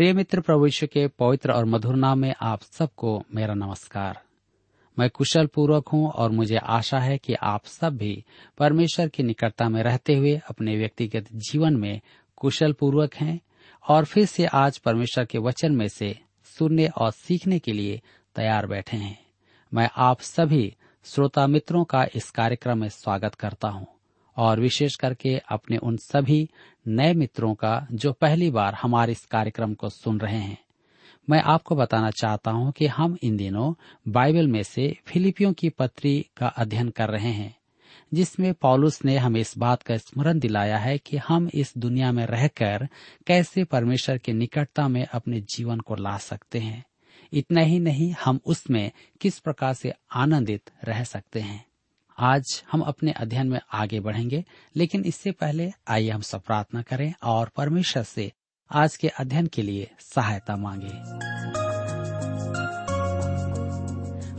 प्रिय मित्र प्रभु के पवित्र और मधुर नाम में आप सबको मेरा नमस्कार। मैं कुशल पूर्वक हूँ और मुझे आशा है कि आप सब भी परमेश्वर की निकटता में रहते हुए अपने व्यक्तिगत जीवन में कुशल पूर्वक हैं और फिर से आज परमेश्वर के वचन में से सुनने और सीखने के लिए तैयार बैठे हैं। मैं आप सभी श्रोता मित्रों का इस कार्यक्रम में स्वागत करता हूँ और विशेष करके अपने उन सभी नए मित्रों का जो पहली बार हमारे इस कार्यक्रम को सुन रहे हैं। मैं आपको बताना चाहता हूँ कि हम इन दिनों बाइबल में से फिलिपियों की पत्री का अध्ययन कर रहे हैं, जिसमें पॉलुस ने हमें इस बात का स्मरण दिलाया है कि हम इस दुनिया में रहकर कैसे परमेश्वर के निकटता में अपने जीवन को ला सकते हैं। इतना ही नहीं, हम उसमें किस प्रकार से आनंदित रह सकते हैं। आज हम अपने अध्ययन में आगे बढ़ेंगे, लेकिन इससे पहले आइए हम सब प्रार्थना करें और परमेश्वर से आज के अध्ययन के लिए सहायता मांगे।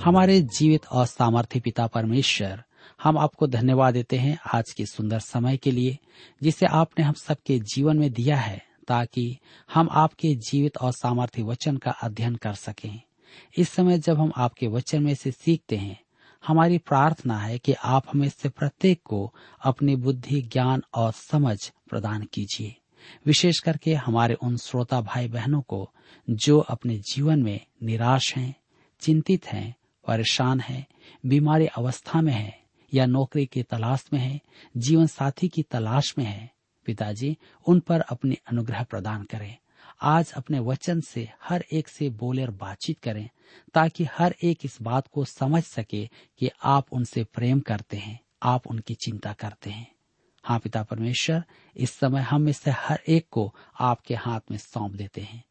हमारे जीवित और सामर्थ्य पिता परमेश्वर, हम आपको धन्यवाद देते हैं आज के सुंदर समय के लिए, जिसे आपने हम सबके जीवन में दिया है, ताकि हम आपके जीवित और सामर्थ्य वचन का अध्ययन कर सकें। इस समय जब हम आपके वचन में से सीखते हैं हमारी प्रार्थना है कि आप हमें से प्रत्येक को अपनी बुद्धि, ज्ञान और समझ प्रदान कीजिए। विशेष करके हमारे उन श्रोता भाई बहनों को जो अपने जीवन में निराश हैं, चिंतित हैं, परेशान हैं, बीमारी अवस्था में हैं या नौकरी की तलाश में हैं, जीवन साथी की तलाश में हैं, पिताजी, उन पर अपनी अनुग्रह प्रदान करें। आज अपने वचन से हर एक से बोले और बातचीत करें। ताकि हर एक इस बात को समझ सके कि आप उनसे प्रेम करते हैं, आप उनकी चिंता करते हैं। हाँ पिता परमेश्वर, इस समय हम इससे हर एक को आपके हाथ में सौंप देते हैं।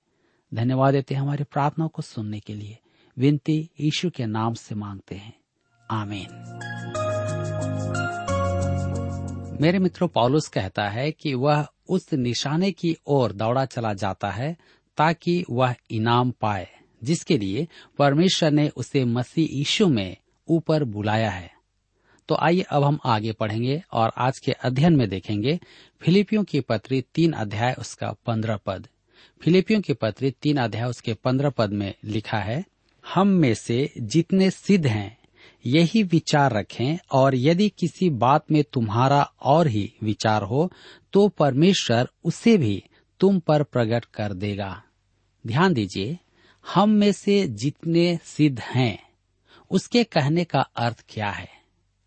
धन्यवाद देते हैं हमारी प्रार्थना को सुनने के लिए। विनती यीशु के नाम से मांगते हैं। आमीन। मेरे मित्रों पॉलुस कहता है कि वह उस निशाने की ओर दौड़ा चला जाता है ताकि वह इनाम पाए। जिसके लिए परमेश्वर ने उसे मसीह यीशु में ऊपर बुलाया है। तो आइए अब हम आगे पढ़ेंगे और आज के अध्ययन में देखेंगे फिलिपियों की पत्री तीन अध्याय उसका पंद्रह पद। फिलिपियों की पत्री तीन अध्याय उसके पंद्रह पद में लिखा है, हम में से जितने सिद्ध हैं, यही विचार रखें और यदि किसी बात में तुम्हारा और ही विचार हो तो परमेश्वर उसे भी तुम पर प्रकट कर देगा। ध्यान दीजिए हम में से जितने सिद्ध हैं, उसके कहने का अर्थ क्या है?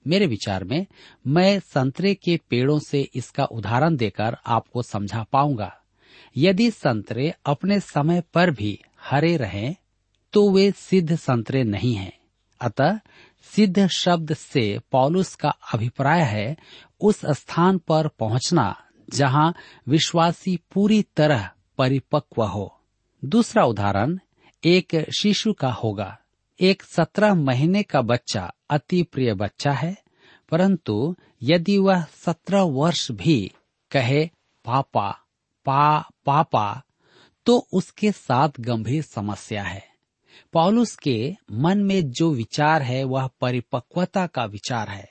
मेरे विचार में, मैं संतरे के पेड़ों से इसका उदाहरण देकर आपको समझा पाऊँगा। यदि संतरे अपने समय पर भी हरे रहें तो वे सिद्ध संतरे नहीं हैं। अतः, सिद्ध शब्द से पॉलुस का अभिप्राय है, उस स्थान पर पहुँचना जहाँ विश्वासी पूरी तरह परिपक्व हो। दूसरा उदाहरण एक शिशु का होगा। एक सत्रह महीने का बच्चा, अति प्रिय बच्चा है, परंतु यदि वह सत्रह वर्ष भी कहे, पापा, पा, पापा तो उसके साथ गंभीर समस्या है। पॉलुस के मन में जो विचार है, वह परिपक्वता का विचार है।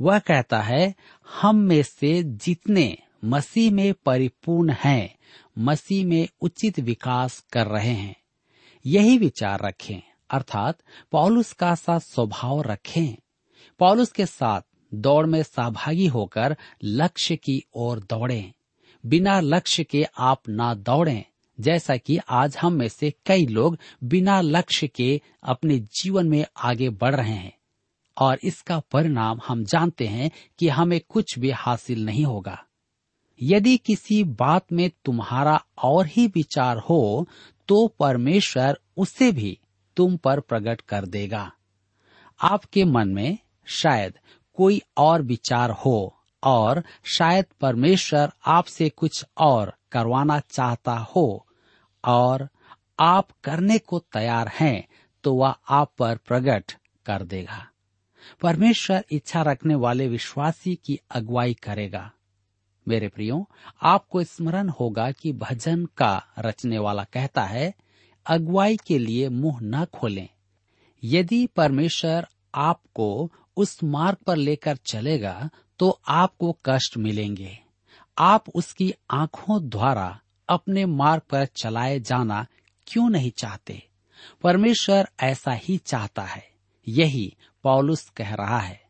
वह कहता है, हम में से जितने मसीह में परिपूर्ण हैं, मसीह में उचित विकास कर रहे हैं। यही विचार रखें। अर्थात पौलुस का सा स्वभाव रखें। पौलुस के साथ दौड़ में सहभागी होकर लक्ष्य की ओर दौड़ें। बिना लक्ष्य के आप ना दौड़ें, जैसा कि आज हम में से कई लोग बिना लक्ष्य के अपने जीवन में आगे बढ़ रहे हैं। और इसका परिणाम हम जानते हैं कि हमें कुछ भी हासिल नहीं होगा। यदि किसी बात में तुम्हारा और ही विचार हो तो परमेश्वर उसे भी तुम पर प्रकट कर देगा। आपके मन में शायद कोई और विचार हो और शायद परमेश्वर आपसे कुछ और करवाना चाहता हो और आप करने को तैयार हैं तो वह आप पर प्रकट कर देगा। परमेश्वर इच्छा रखने वाले विश्वासी की अगुवाई करेगा। मेरे प्रियो, आपको स्मरण होगा कि भजन का रचने वाला कहता है, अगुवाई के लिए मुँह न खोलें। यदि परमेश्वर आपको उस मार्ग पर लेकर चलेगा तो आपको कष्ट मिलेंगे। आप उसकी आँखों द्वारा अपने मार्ग पर चलाए जाना क्यों नहीं चाहते? परमेश्वर ऐसा ही चाहता है। यही पौलुस कह रहा है।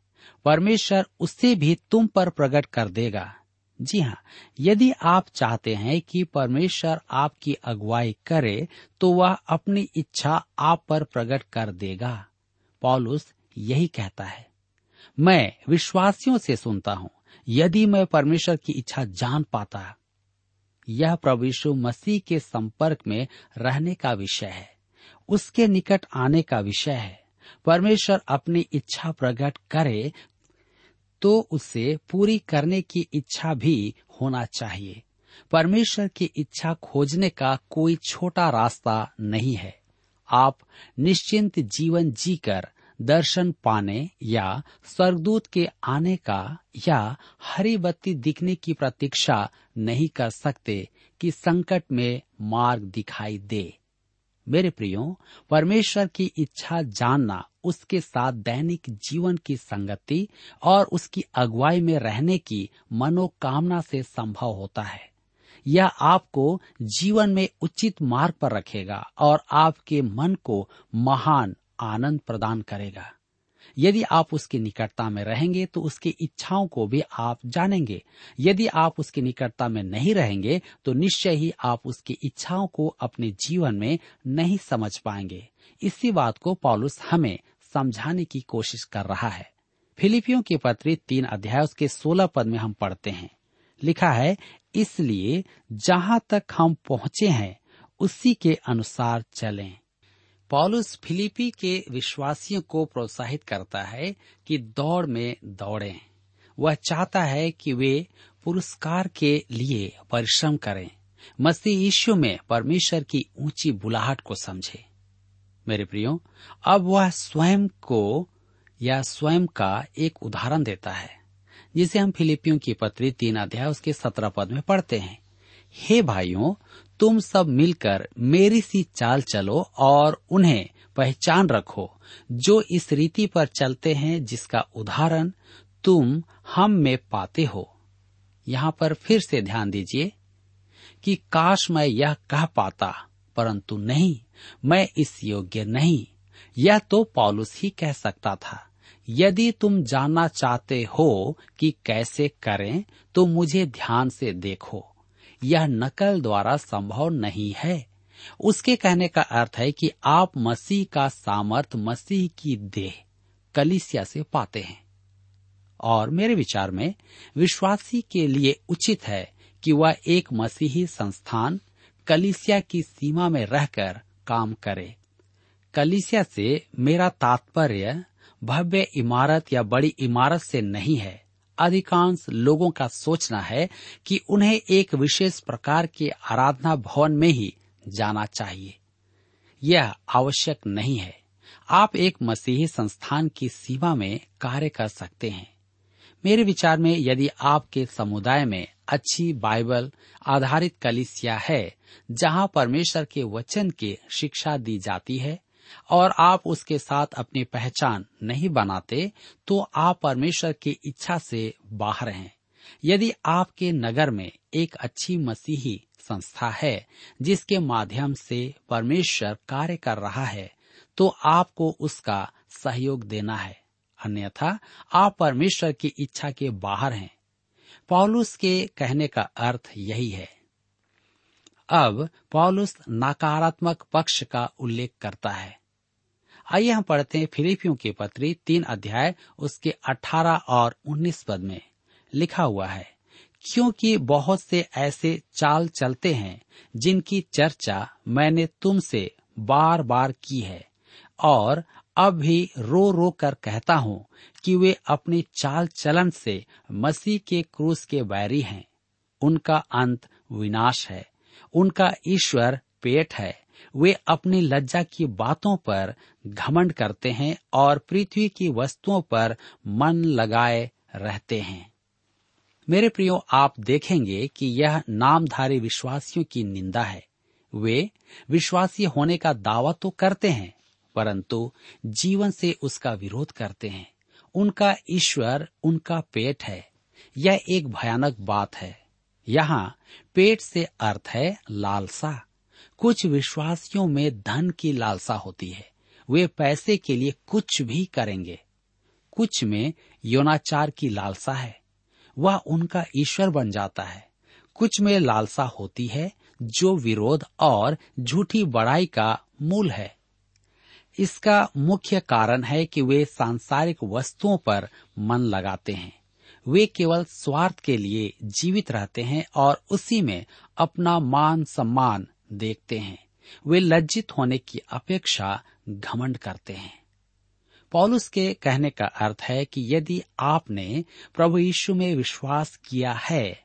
परमेश्वर उससे भी तुम पर प्रकट कर देगा। जी हाँ यदि आप चाहते हैं कि परमेश्वर आपकी अगुवाई करे तो वह अपनी इच्छा आप पर प्रकट कर देगा। पॉलुस यही कहता है, मैं विश्वासियों से सुनता हूँ, यदि मैं परमेश्वर की इच्छा जान पाता, यह प्रभु यीशु मसीह के संपर्क में रहने का विषय है, उसके निकट आने का विषय है। परमेश्वर अपनी इच्छा प्रकट करे तो उसे पूरी करने की इच्छा भी होना चाहिए। परमेश्वर की इच्छा खोजने का कोई छोटा रास्ता नहीं है। आप निश्चिंत जीवन जीकर दर्शन पाने या स्वर्गदूत के आने का या हरी बत्ती दिखने की प्रतीक्षा नहीं कर सकते कि संकट में मार्ग दिखाई दे। मेरे प्रियो, परमेश्वर की इच्छा जानना उसके साथ दैनिक जीवन की संगति और उसकी अगुवाई में रहने की मनोकामना से संभव होता है। यह आपको जीवन में उचित मार्ग पर रखेगा और आपके मन को महान आनंद प्रदान करेगा। यदि आप उसकी निकटता में रहेंगे तो उसकी इच्छाओं को भी आप जानेंगे। यदि आप उसकी निकटता में नहीं रहेंगे तो निश्चय ही आप उसकी इच्छाओं को अपने जीवन में नहीं समझ पाएँगे। इसी बात को पॉलुस हमें समझाने की कोशिश कर रहा है। फिलिपियों के पत्री तीन अध्याय के सोलह पद में हम पढ़ते हैं। लिखा है, इसलिए जहाँ तक हम पहुँचे हैं, उसी के अनुसार चलें। पॉलुस फिलिपी के विश्वासियों को प्रोत्साहित करता है कि दौड़ में दौड़ें। वह चाहता है कि वे पुरस्कार के लिए परिश्रम करें। मसीह यीशु में परमेश्वर की ऊँची बुलाहट को समझे। मेरे प्रियो, अब वह स्वयं को या स्वयं का एक उदाहरण देता है, जिसे हम फिलिपियों की पत्री तीन अध्याय उसके सत्रह पद में पढ़ते हैं। हे भाइयों, तुम सब मिलकर मेरी सी चाल चलो और उन्हें पहचान रखो, जो इस रीति पर चलते हैं जिसका उदाहरण तुम हम में पाते हो। यहाँ पर फिर से ध्यान दीजिए कि काश मैं यह कह पाता परंतु नहीं, मैं इस योग्य नहीं। यह तो पॉलुस ही कह सकता था, यदि तुम जानना चाहते हो कि कैसे करें तो मुझे ध्यान से देखो। यह नकल द्वारा संभव नहीं है। उसके कहने का अर्थ है कि आप मसीह का सामर्थ, मसीह की देह, कलिसिया से पाते हैं। और मेरे विचार में, विश्वासी के लिए उचित है कि वह एक मसीही संस्थान कलिसिया की सीमा में रहकर काम करे। कलिसिया से मेरा तात्पर्य भव्य इमारत या बड़ी इमारत से नहीं है। अधिकांश लोगों का सोचना है कि उन्हें एक विशेष प्रकार के आराधना भवन में ही जाना चाहिए। यह आवश्यक नहीं है। आप एक मसीही संस्थान की सीमा में कार्य कर सकते हैं। मेरे विचार में यदि आपके समुदाय में अच्छी बाइबल आधारित कलिसिया है, जहाँ परमेश्वर के वचन की शिक्षा दी जाती है, और आप उसके साथ अपनी पहचान नहीं बनाते तो आप परमेश्वर की इच्छा से बाहर हैं। यदि आपके नगर में एक अच्छी मसीही संस्था है, जिसके माध्यम से परमेश्वर कार्य कर रहा है तो आपको उसका सहयोग देना है। अन्यथा, आप परमेश्वर की इच्छा के बाहर हैं। पॉलुस के कहने का अर्थ यही है। अब, पॉलुस नकारात्मक पक्ष का उल्लेख करता है। आइए हम पढ़ते हैं फिलिपियों की पत्री तीन अध्याय, उसके अठारह और उन्नीस पद में। लिखा हुआ है, क्योंकि बहुत से ऐसे चाल चलते हैं, जिनकी चर्चा मैंने तुमसे बार बार की है, और अब भी रो रो कर कहता हूँ कि वे अपनी चाल चलन से मसीह के क्रूस के बैरी हैं। उनका अंत विनाश है। उनका ईश्वर पेट है। वे अपनी लज्जा की बातों पर घमंड करते हैं और पृथ्वी की वस्तुओं पर मन लगाए रहते हैं। मेरे प्रियो, आप देखेंगे कि यह नामधारी विश्वासियों की निंदा है। वे विश्वासी होने का दावा तो करते हैं परंतु जीवन से उसका विरोध करते हैं। उनका ईश्वर उनका पेट है। यह एक भयानक बात है। यहाँ पेट से अर्थ है लालसा। कुछ विश्वासियों में धन की लालसा होती है। वे पैसे के लिए कुछ भी करेंगे। कुछ में योनाचार की लालसा है। वह उनका ईश्वर बन जाता है। कुछ में लालसा होती है जो विरोध और झूठी बड़ाई का मूल है। इसका मुख्य कारण है कि वे सांसारिक वस्तुओं पर मन लगाते हैं। वे केवल स्वार्थ के लिए जीवित रहते हैं और उसी में अपना मान सम्मान देखते हैं। वे लज्जित होने की अपेक्षा घमंड करते हैं। पॉलुस के कहने का अर्थ है कि यदि आपने प्रभु यीशु में विश्वास किया है,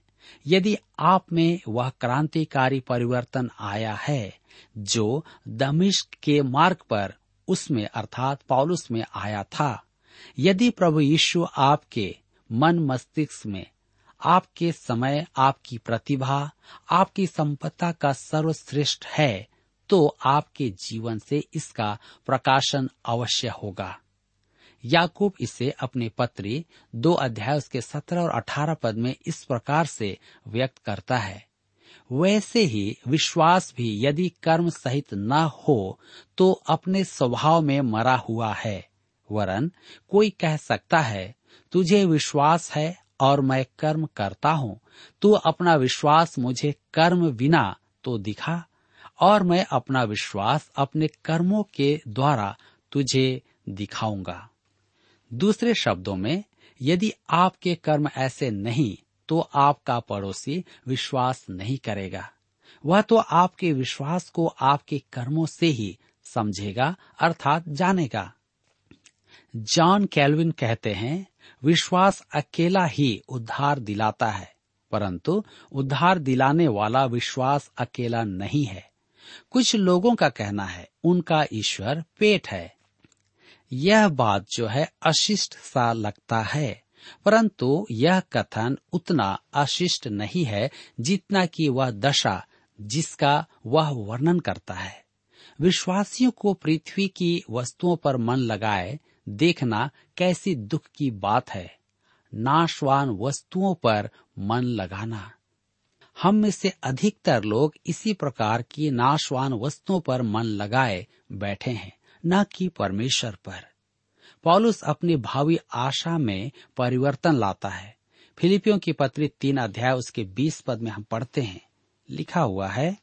यदि आप में वह क्रांतिकारी परिवर्तन आया है, जो दमिश्क के मार्ग पर उसमें, अर्थात पॉलुस में आया था। यदि प्रभु यीशु आपके मन मस्तिष्क में, आपके समय, आपकी प्रतिभा, आपकी संपत्ता का सर्वश्रेष्ठ है तो आपके जीवन से इसका प्रकाशन अवश्य होगा। याकूब इसे अपने पत्री दो अध्याय उसके सत्रह और अठारह पद में इस प्रकार से व्यक्त करता है। वैसे ही विश्वास भी यदि कर्म सहित न हो तो अपने स्वभाव में मरा हुआ है। वरन, कोई कह सकता है, तुझे विश्वास है और मैं कर्म करता हूँ। तू अपना विश्वास मुझे कर्म बिना तो दिखा, और मैं अपना विश्वास अपने कर्मों के द्वारा तुझे दिखाऊँगा। दूसरे शब्दों में, यदि आपके कर्म ऐसे नहीं तो आपका पड़ोसी विश्वास नहीं करेगा। वह तो आपके विश्वास को आपके कर्मों से ही समझेगा, अर्थात जानेगा। जॉन कैल्विन कहते हैं, विश्वास अकेला ही उद्धार दिलाता है, परंतु उद्धार दिलाने वाला विश्वास अकेला नहीं है। कुछ लोगों का कहना है, उनका ईश्वर पेट है। यह बात जो है अशिष्ट सा लगता है। परंतु यह कथन उतना अशिष्ट नहीं है जितना कि वह दशा, जिसका वह वर्णन करता है। विश्वासियों को पृथ्वी की वस्तुओं पर मन लगाए देखना कैसी दुख की बात है। नाशवान वस्तुओं पर मन लगाना। हम में से अधिकतर लोग इसी प्रकार की नाशवान वस्तुओं पर मन लगाए बैठे हैं, न कि परमेश्वर पर। पॉलुस अपनी भावी आशा में परिवर्तन लाता है। फिलिपियों की पत्री तीन अध्याय उसके बीस पद में हम पढ़ते हैं। लिखा हुआ है,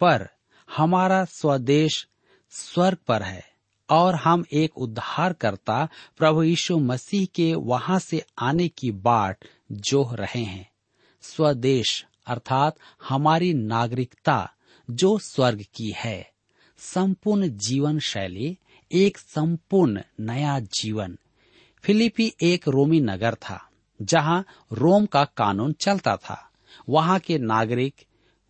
पर हमारा स्वदेश स्वर्ग पर है और हम एक उद्धार करता प्रभु यीशु मसीह के वहाँ से आने की बाट जोह रहे हैं। स्वदेश अर्थात हमारी नागरिकता जो स्वर्ग की है। संपूर्ण जीवन शैली एक संपूर्ण नया जीवन। फिलिपी एक रोमी नगर था, जहाँ रोम का कानून चलता था। वहाँ के नागरिक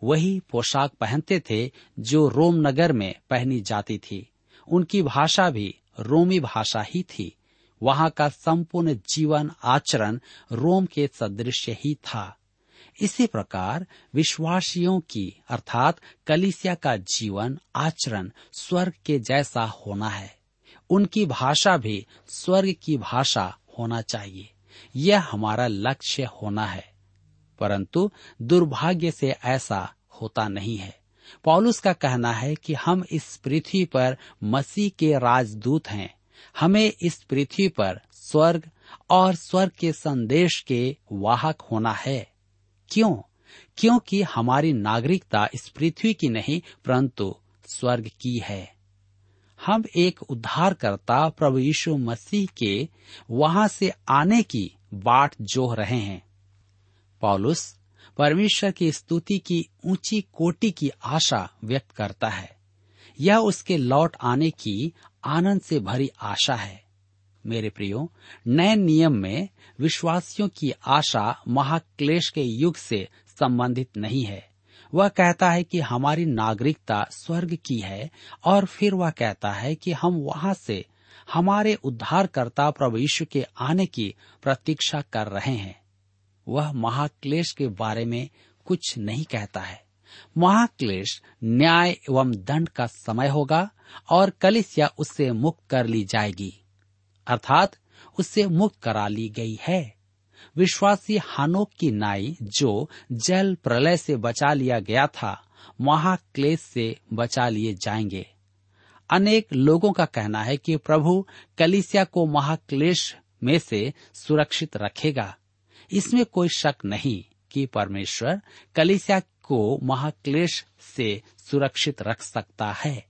वही पोशाक पहनते थे जो रोम नगर में पहनी जाती थी। उनकी भाषा भी रोमी भाषा ही थी। वहाँ का संपूर्ण जीवन आचरण रोम के सदृश ही था। इसी प्रकार विश्वासियों की, अर्थात कलिसिया का जीवन, आचरण स्वर्ग के जैसा होना है। उनकी भाषा भी स्वर्ग की भाषा होना चाहिए। यह हमारा लक्ष्य होना है। परंतु दुर्भाग्य से ऐसा होता नहीं है। पॉलुस का कहना है कि हम इस पृथ्वी पर मसीह के राजदूत हैं। हमें इस पृथ्वी पर स्वर्ग और स्वर्ग के संदेश के वाहक होना है। क्यों? क्योंकि हमारी नागरिकता इस पृथ्वी की नहीं, परंतु स्वर्ग की है। हम एक उद्धारकर्ता प्रभु यीशु मसीह के वहाँ से आने की बाट जोह रहे हैं। पॉलुस परमेश्वर की स्तुति की ऊँची कोटि की आशा व्यक्त करता है। यह उसके लौट आने की आनंद से भरी आशा है। मेरे प्रियो, नए नियम में विश्वासियों की आशा महाक्लेश के युग से संबंधित नहीं है। वह कहता है कि हमारी नागरिकता स्वर्ग की है और फिर वह कहता है कि हम वहाँ से हमारे उद्धारकर्ता प्रभु यीशु के आने की प्रतीक्षा कर रहे हैं। वह महाक्लेश के बारे में कुछ नहीं कहता है। महाक्लेश न्याय एवं दंड का समय होगा और कलिसिया उससे मुक्त कर ली जाएगी। अर्थात उससे मुक्त करा ली गई है। विश्वासी हानोक की नाई जो जल प्रलय से बचा लिया गया था, महाक्लेश से बचा लिए जाएँगे। अनेक लोगों का कहना है कि प्रभु कलिसिया को महाक्लेश में से सुरक्षित रखेगा। इसमें कोई शक नहीं कि परमेश्वर कलिसिया को महाक्लेश से सुरक्षित रख सकता है।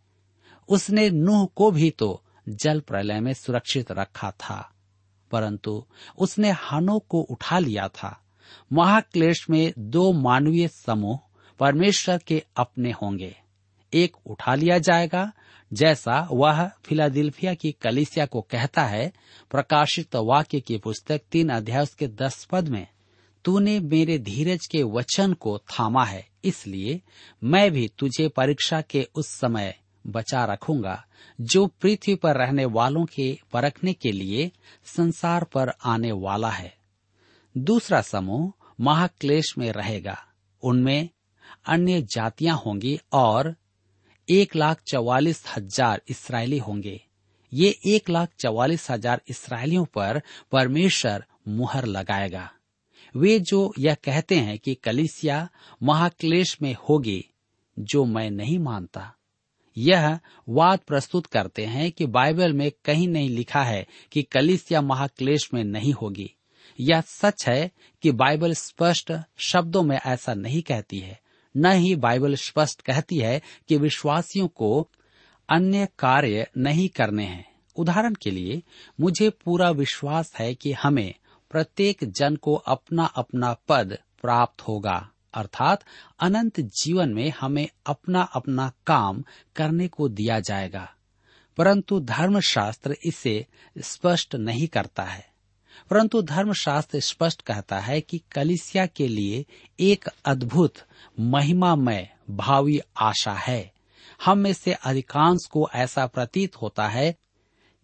उसने नूह को भी तो जल प्रलय में सुरक्षित रखा था। परंतु उसने हानो को उठा लिया था। महाक्लेश में दो मानवीय समूह परमेश्वर के अपने होंगे। एक उठा लिया जाएगा, जैसा वह फिलादिल्फिया की कलिसिया को कहता है, प्रकाशित वाक्य की पुस्तक तीन अध्याय के दस पद में, तूने मेरे धीरज के वचन को थामा है, इसलिए मैं भी तुझे परीक्षा के उस समय बचा रखूँगा। जो पृथ्वी पर रहने वालों के परखने के लिए संसार पर आने वाला है। दूसरा समूह महाक्लेश में रहेगा। उनमें अन्य जातियाँ होंगी और एक लाख चौवालीस हज़ार इसराइली होंगे। ये एक लाख चौवालीस हज़ार इसराइलियों पर परमेश्वर मुहर लगाएगा। वे जो यह कहते हैं कि कलिसिया महाक्लेश में होगी, जो मैं नहीं मानता। यह वाद प्रस्तुत करते हैं कि बाइबल में कहीं नहीं लिखा है कि कलिसिया महाक्लेश में नहीं होगी। यह सच है कि बाइबल स्पष्ट शब्दों में ऐसा नहीं कहती है। न ही बाइबल स्पष्ट कहती है कि विश्वासियों को अन्य कार्य नहीं करने हैं। उदाहरण के लिए, मुझे पूरा विश्वास है कि हमें प्रत्येक जन को अपना अपना पद प्राप्त होगा। अर्थात अनंत जीवन में हमें अपना अपना काम करने को दिया जाएगा। परंतु धर्मशास्त्र इसे स्पष्ट नहीं करता है। परंतु धर्मशास्त्र स्पष्ट कहता है कि कलिसिया के लिए एक अद्भुत, महिमामय, भावी आशा है। हम में से अधिकांश को ऐसा प्रतीत होता है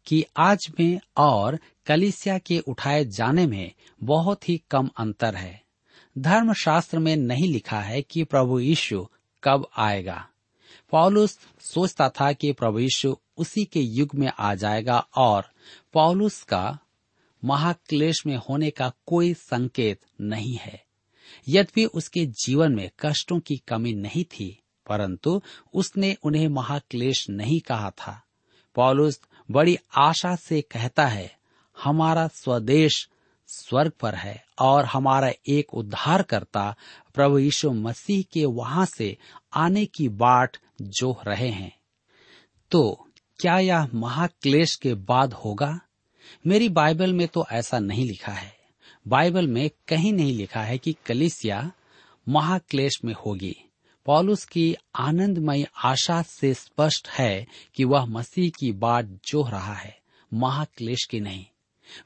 कि आज में और कलिसिया के उठाए जाने में बहुत ही कम अंतर है। धर्मशास्त्र में नहीं लिखा है कि प्रभु यीशु कब आएगा। पॉलुस सोचता था कि प्रभु यीशु उसी के युग में आ जाएगा और पॉलुस का महाक्लेश में होने का कोई संकेत नहीं है। यद्यपि उसके जीवन में कष्टों की कमी नहीं थी, परंतु उसने उन्हें महाक्लेश नहीं कहा था। पॉलुस बड़ी आशा से कहता है, हमारा स्वदेश स्वर्ग पर है और हमारा एक उद्धारकर्ता प्रभु यीशु मसीह के वहाँ से आने की बाट जो रहे हैं। तो क्या यह महाक्लेश के बाद होगा? मेरी बाइबल में तो ऐसा नहीं लिखा है। बाइबल में कहीं नहीं लिखा है कि कलिसिया महाक्लेश में होगी। पॉलुस की आनंदमय आशा से स्पष्ट है कि वह मसीह की बाट जो रहा है, महाक्लेश की नहीं।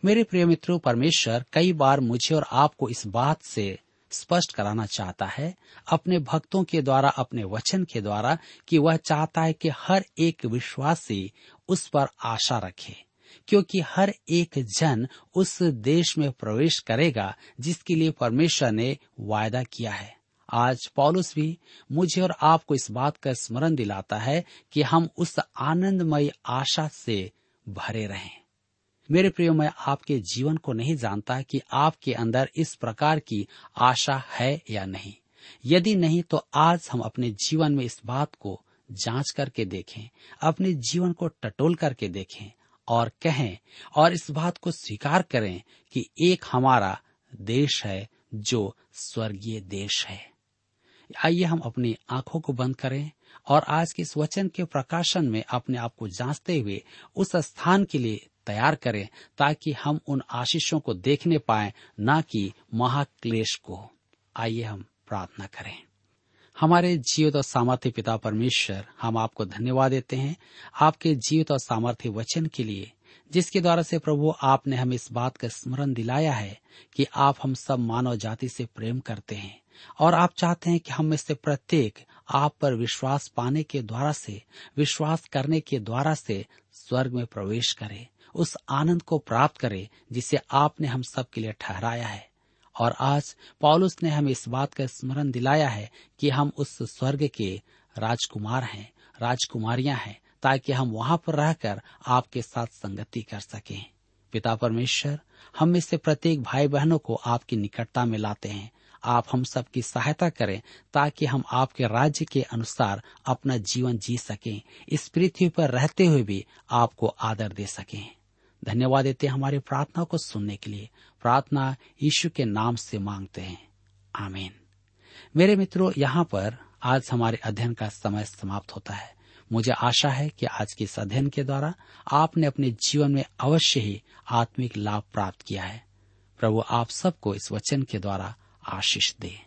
मेरे प्रिय मित्रों, परमेश्वर कई बार मुझे और आपको इस बात से स्पष्ट कराना चाहता है, अपने भक्तों के द्वारा, अपने वचन के द्वारा, कि वह चाहता है कि हर एक विश्वासी उस पर आशा रखे, क्योंकि हर एक जन उस देश में प्रवेश करेगा जिसके लिए परमेश्वर ने वायदा किया है। आज पॉलुस भी मुझे और आपको इस बात का स्मरण दिलाता है कि हम उस आनंदमय आशा से भरे रहें। मेरे प्रियो, मैं आपके जीवन को नहीं जानता कि आपके अंदर इस प्रकार की आशा है या नहीं। यदि नहीं तो आज हम अपने जीवन में इस बात को जाँच करके देखें, अपने जीवन को टटोल करके देखें और कहें और इस बात को स्वीकार करें कि एक हमारा देश है जो स्वर्गीय देश है। आइए हम अपनी आँखों को बंद करें और आज के इस वचन के प्रकाशन में अपने आप को जांचते हुए उस स्थान के लिए तैयार करें ताकि हम उन आशीषों को देखने पाए, न कि महाक्लेश को। आइए हम प्रार्थना करें। हमारे जीवित और सामर्थ्य पिता परमेश्वर, हम आपको धन्यवाद देते हैं आपके जीवित और सामर्थ्य वचन के लिए, जिसके द्वारा से प्रभु आपने हमें इस बात का स्मरण दिलाया है कि आप हम सब मानव जाति से प्रेम करते हैं और आप चाहते हैं कि हम में से प्रत्येक आप पर विश्वास पाने के द्वारा से, विश्वास करने के द्वारा से स्वर्ग में प्रवेश करे। उस आनंद को प्राप्त करे जिसे आपने हम सब के लिए ठहराया है। और आज पॉलुस ने हमें इस बात का स्मरण दिलाया है कि हम उस स्वर्ग के राजकुमार हैं, राजकुमारियाँ हैं, ताकि हम वहाँ पर रहकर आपके साथ संगति कर सकें। पिता परमेश्वर, हम में से प्रत्येक भाई बहनों को आपकी निकटता में लाते हैं। आप हम सबकी सहायता करें ताकि हम आपके राज्य के अनुसार अपना जीवन जी सकें। इस पृथ्वी पर रहते हुए भी आपको आदर दे सकें। धन्यवाद देते हैं हमारी प्रार्थना को सुनने के लिए। प्रार्थना यीशु के नाम से मांगते हैं। आमीन। मेरे मित्रों, यहाँ पर आज हमारे अध्ययन का समय समाप्त होता है। मुझे आशा है कि आज के इस अध्ययन के द्वारा आपने अपने जीवन में अवश्य ही आत्मिक लाभ प्राप्त किया है। प्रभु, आप सबको इस वचन के द्वारा आशीष दे।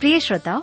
प्रिय श्रोताओ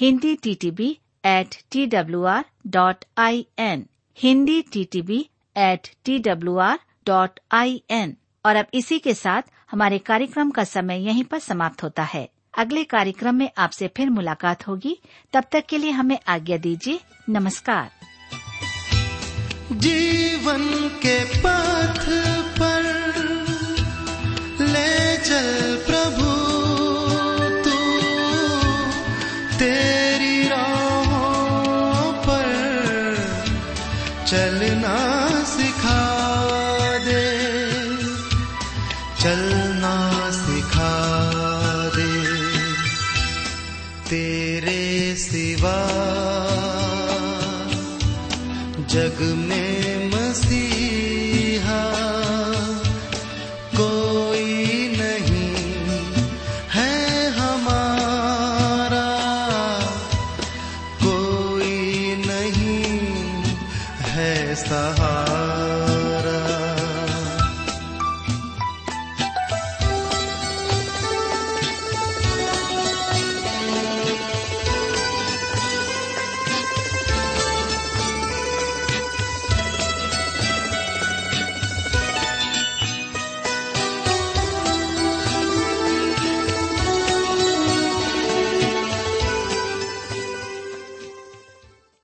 Hindi T T B at T W R dot I N Hindi T T B at T W R dot I N और अब इसी के साथ हमारे कार्यक्रम का समय यहीं पर समाप्त होता है। अगले कार्यक्रम में आपसे फिर मुलाकात होगी। तब तक के लिए हमें आज्ञा दीजिए। नमस्कार। जीवन के पथ पर ले चल प्रभु चल